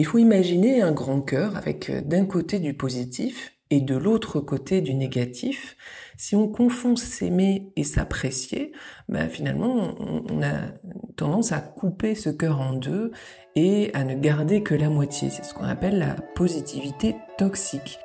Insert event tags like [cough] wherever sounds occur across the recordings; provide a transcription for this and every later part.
il faut imaginer un grand cœur avec euh, d'un côté du positif et de l'autre côté du négatif. Si on confond s'aimer et s'apprécier, ben finalement on a tendance à couper ce cœur en deux et à ne garder que la moitié. C'est ce qu'on appelle la positivité toxique.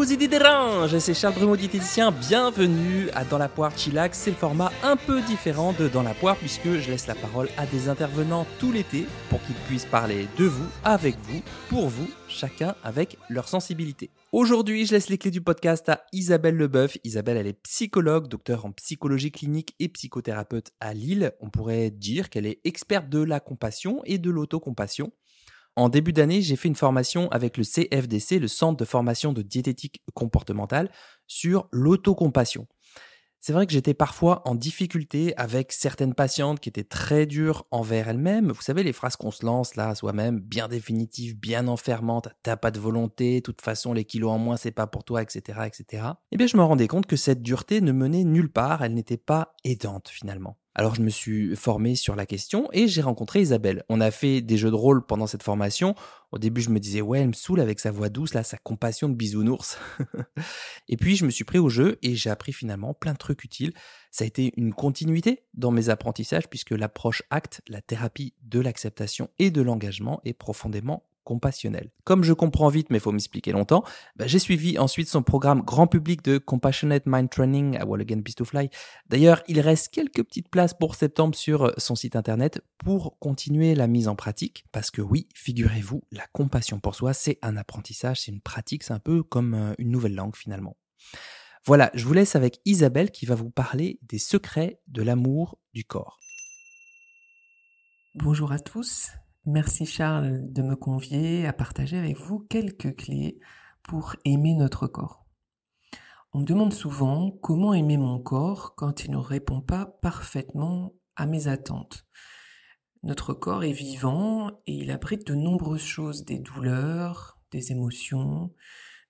Dérange, c'est Charles Brumeau diététicien, bienvenue à Dans la poire chillax, c'est le format un peu différent de Dans la poire puisque je laisse la parole à des intervenants tout l'été pour qu'ils puissent parler de vous, avec vous, pour vous, chacun avec leur sensibilité. Aujourd'hui, je laisse les clés du podcast à Isabelle Leboeuf. Isabelle, elle est psychologue, docteur en psychologie clinique et psychothérapeute à Lille. On pourrait dire qu'elle est experte de la compassion et de l'autocompassion. En début d'année, j'ai fait une formation avec le CFDC, le Centre de formation de diététique comportementale, sur l'autocompassion. C'est vrai que j'étais parfois en difficulté avec certaines patientes qui étaient très dures envers elles-mêmes. Vous savez, les phrases qu'on se lance là soi-même, bien définitives, bien enfermantes, t'as pas de volonté, de toute façon les kilos en moins c'est pas pour toi, etc., etc. Eh bien, je me rendais compte que cette dureté ne menait nulle part, elle n'était pas aidante finalement. Alors je me suis formé sur la question et j'ai rencontré Isabelle. On a fait des jeux de rôle pendant cette formation. Au début, je me disais ouais, elle me saoule avec sa voix douce là, sa compassion de bisounours. [laughs] et puis je me suis pris au jeu et j'ai appris finalement plein de trucs utiles. Ça a été une continuité dans mes apprentissages puisque l'approche acte, la thérapie de l'acceptation et de l'engagement est profondément compassionnel. Comme je comprends vite, mais il faut m'expliquer longtemps, bah, j'ai suivi ensuite son programme grand public de Compassionate Mind Training à Wall Again to Fly. D'ailleurs, il reste quelques petites places pour septembre sur euh, son site internet pour continuer la mise en pratique. Parce que oui, figurez-vous, la compassion pour soi, c'est un apprentissage, c'est une pratique, c'est un peu comme euh, une nouvelle langue finalement. Voilà, je vous laisse avec Isabelle qui va vous parler des secrets de l'amour du corps. Bonjour à tous, Merci Charles de me convier à partager avec vous quelques clés pour aimer notre corps. On me demande souvent comment aimer mon corps quand il ne répond pas parfaitement à mes attentes. Notre corps est vivant et il abrite de nombreuses choses, des douleurs, des émotions,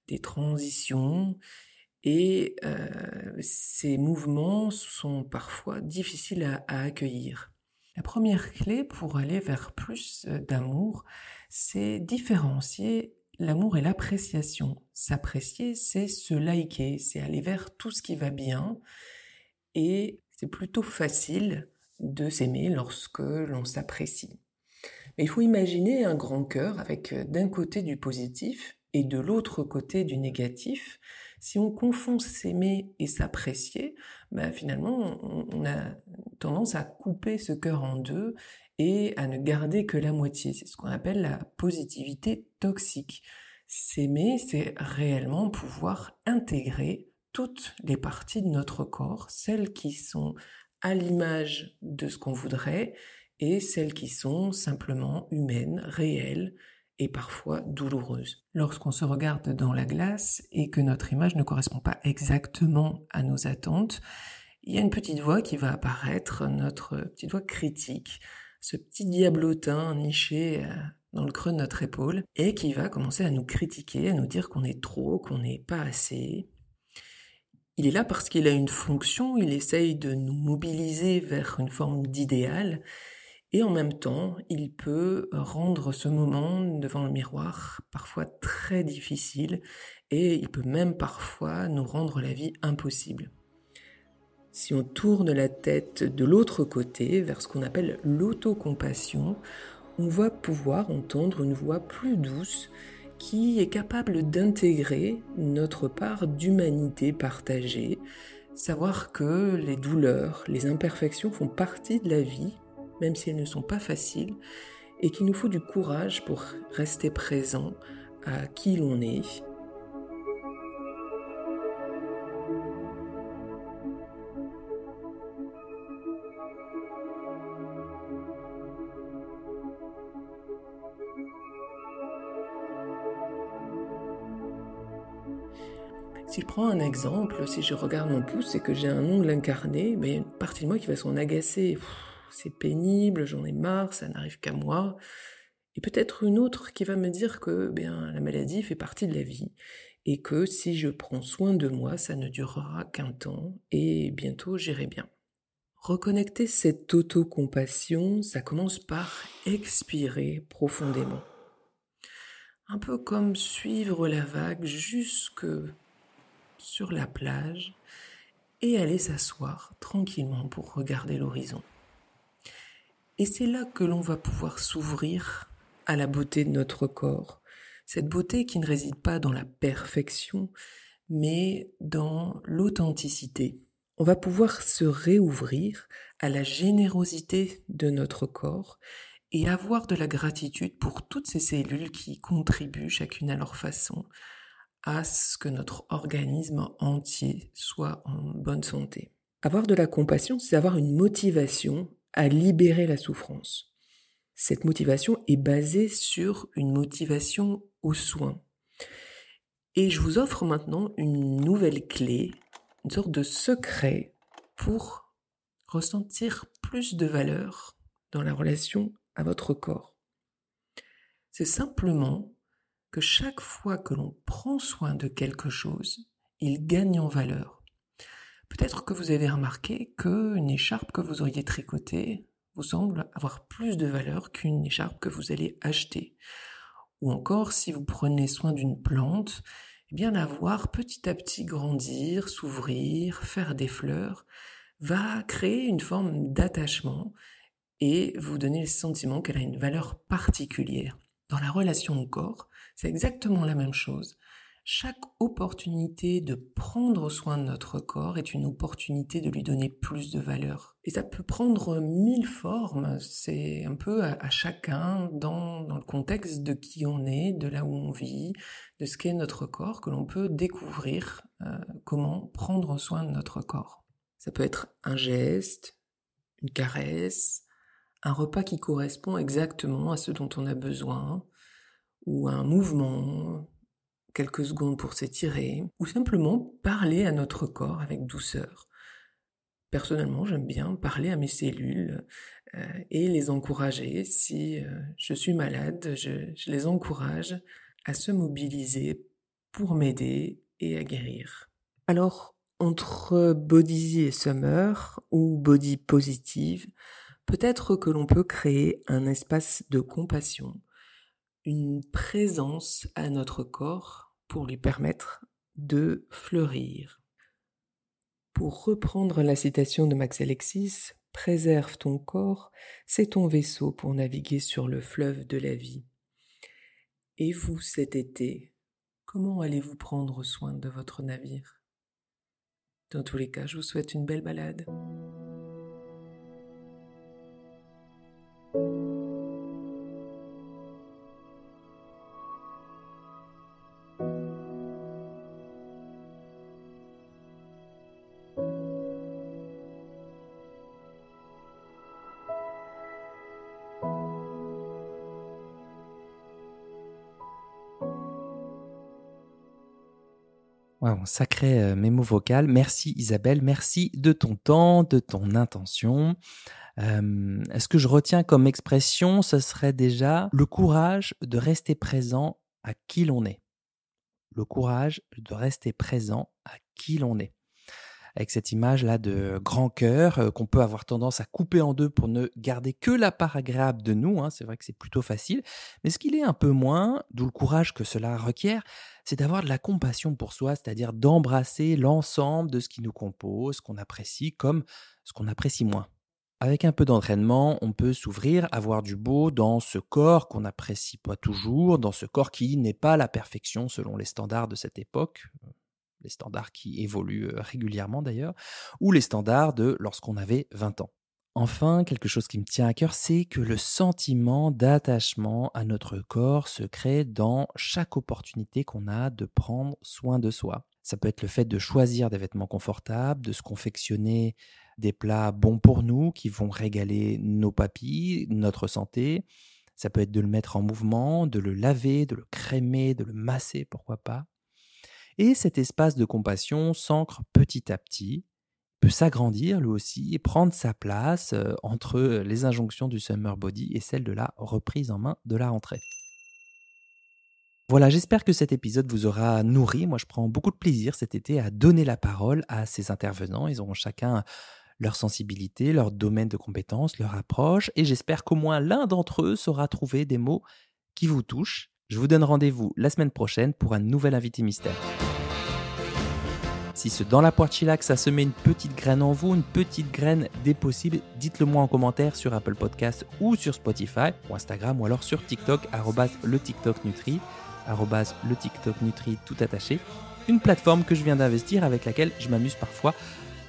des transitions, et euh, ces mouvements sont parfois difficiles à accueillir. La première clé pour aller vers plus euh, d'amour, c'est différencier l'amour et l'appréciation. S'apprécier, c'est se liker, c'est aller vers tout ce qui va bien et c'est plutôt facile de s'aimer lorsque l'on s'apprécie. Mais il faut imaginer un grand cœur avec euh, d'un côté du positif et de l'autre côté du négatif, si on confond s'aimer et s'apprécier, ben finalement, on a tendance à couper ce cœur en deux et à ne garder que la moitié. C'est ce qu'on appelle la positivité toxique. S'aimer, c'est réellement pouvoir intégrer toutes les parties de notre corps, celles qui sont à l'image de ce qu'on voudrait et celles qui sont simplement humaines, réelles, parfois douloureuse. Lorsqu'on se regarde dans la glace et que notre image ne correspond pas exactement à nos attentes, il y a une petite voix qui va apparaître, notre petite voix critique, ce petit diablotin niché euh, dans le creux de notre épaule, et qui va commencer à nous critiquer, à nous dire qu'on est trop, qu'on n'est pas assez. Il est là parce qu'il a une fonction, il essaye de nous mobiliser vers une forme d'idéal, et en même temps, il peut rendre ce moment devant le miroir parfois très difficile et il peut même parfois nous rendre la vie impossible. Si on tourne la tête de l'autre côté, vers ce qu'on appelle l'autocompassion, on va pouvoir entendre une voix plus douce qui est capable d'intégrer notre part d'humanité partagée, savoir que les douleurs, les imperfections font partie de la vie même si elles ne sont pas faciles, et qu'il nous faut du courage pour rester présent à qui l'on est. Si je prends un exemple, si je regarde mon pouce et que j'ai un ongle incarné, il y a une partie de moi qui va s'en agacer c'est pénible, j'en ai marre, ça n'arrive qu'à moi. Et peut-être une autre qui va me dire que bien, la maladie fait partie de la vie et que si je prends soin de moi, ça ne durera qu'un temps et bientôt j'irai bien. Reconnecter cette autocompassion, ça commence par expirer profondément. Un peu comme suivre la vague jusque sur la plage et aller s'asseoir tranquillement pour regarder l'horizon. Et c'est là que l'on va pouvoir s'ouvrir à la beauté de notre corps, cette beauté qui ne réside pas dans la perfection, mais dans l'authenticité. On va pouvoir se réouvrir à la générosité de notre corps et avoir de la gratitude pour toutes ces cellules qui contribuent chacune à leur façon à ce que notre organisme entier soit en bonne santé. Avoir de la compassion, c'est avoir une motivation à libérer la souffrance. Cette motivation est basée sur une motivation au soin. Et je vous offre maintenant une nouvelle clé, une sorte de secret pour ressentir plus de valeur dans la relation à votre corps. C'est simplement que chaque fois que l'on prend soin de quelque chose, il gagne en valeur. Peut-être que vous avez remarqué qu'une écharpe que vous auriez tricotée vous semble avoir plus de valeur qu'une écharpe que vous allez acheter. Ou encore, si vous prenez soin d'une plante, eh bien la voir petit à petit grandir, s'ouvrir, faire des fleurs, va créer une forme d'attachement et vous donner le sentiment qu'elle a une valeur particulière. Dans la relation au corps, c'est exactement la même chose. Chaque opportunité de prendre soin de notre corps est une opportunité de lui donner plus de valeur. Et ça peut prendre mille formes, c'est un peu à, chacun dans, le contexte de qui on est, de là où on vit, de ce qu'est notre corps, que l'on peut découvrir euh, comment prendre soin de notre corps. Ça peut être un geste, une caresse, un repas qui correspond exactement à ce dont on a besoin, ou un mouvement, quelques secondes pour s'étirer, ou simplement parler à notre corps avec douceur. Personnellement, j'aime bien parler à mes cellules euh, et les encourager. Si euh, je suis malade, je, je les encourage à se mobiliser pour m'aider et à guérir. Alors, entre body et summer ou body positive, peut-être que l'on peut créer un espace de compassion une présence à notre corps pour lui permettre de fleurir. Pour reprendre la citation de Max Alexis, préserve ton corps, c'est ton vaisseau pour naviguer sur le fleuve de la vie. Et vous, cet été, comment allez-vous prendre soin de votre navire? Dans tous les cas, je vous souhaite une belle balade. Wow, sacré euh, mémo vocal. Merci Isabelle, merci de ton temps, de ton intention. Euh, ce que je retiens comme expression, ce serait déjà le courage de rester présent à qui l'on est. Le courage de rester présent à qui l'on est avec cette image-là de grand cœur euh, qu'on peut avoir tendance à couper en deux pour ne garder que la part agréable de nous. Hein. C'est vrai que c'est plutôt facile. Mais ce qu'il est un peu moins, d'où le courage que cela requiert, c'est d'avoir de la compassion pour soi, c'est-à-dire d'embrasser l'ensemble de ce qui nous compose, qu'on apprécie comme ce qu'on apprécie moins. Avec un peu d'entraînement, on peut s'ouvrir à voir du beau dans ce corps qu'on n'apprécie pas toujours, dans ce corps qui n'est pas la perfection selon les standards de cette époque, les standards qui évoluent régulièrement d'ailleurs, ou les standards de lorsqu'on avait 20 ans. Enfin, quelque chose qui me tient à cœur, c'est que le sentiment d'attachement à notre corps se crée dans chaque opportunité qu'on a de prendre soin de soi. Ça peut être le fait de choisir des vêtements confortables, de se confectionner des plats bons pour nous qui vont régaler nos papilles, notre santé. Ça peut être de le mettre en mouvement, de le laver, de le crémer, de le masser, pourquoi pas. Et cet espace de compassion s'ancre petit à petit, peut s'agrandir lui aussi et prendre sa place euh, entre les injonctions du summer body et celles de la reprise en main de la rentrée. Voilà, j'espère que cet épisode vous aura nourri. Moi, je prends beaucoup de plaisir cet été à donner la parole à ces intervenants. Ils auront chacun leur sensibilité, leur domaine de compétences, leur approche, et j'espère qu'au moins l'un d'entre eux saura trouver des mots qui vous touchent. Je vous donne rendez-vous la semaine prochaine pour un nouvel invité mystère. Si ce dans la poire chillax ça se met une petite graine en vous, une petite graine des possibles, dites-le moi en commentaire sur Apple Podcast ou sur Spotify ou Instagram ou alors sur TikTok, le TikTok Nutri le TikTok Nutri tout attaché, une plateforme que je viens d'investir avec laquelle je m'amuse parfois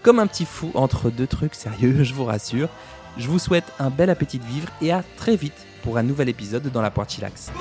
comme un petit fou entre deux trucs sérieux, [laughs] je vous rassure. Je vous souhaite un bel appétit de vivre et à très vite pour un nouvel épisode dans la Poire Chillax.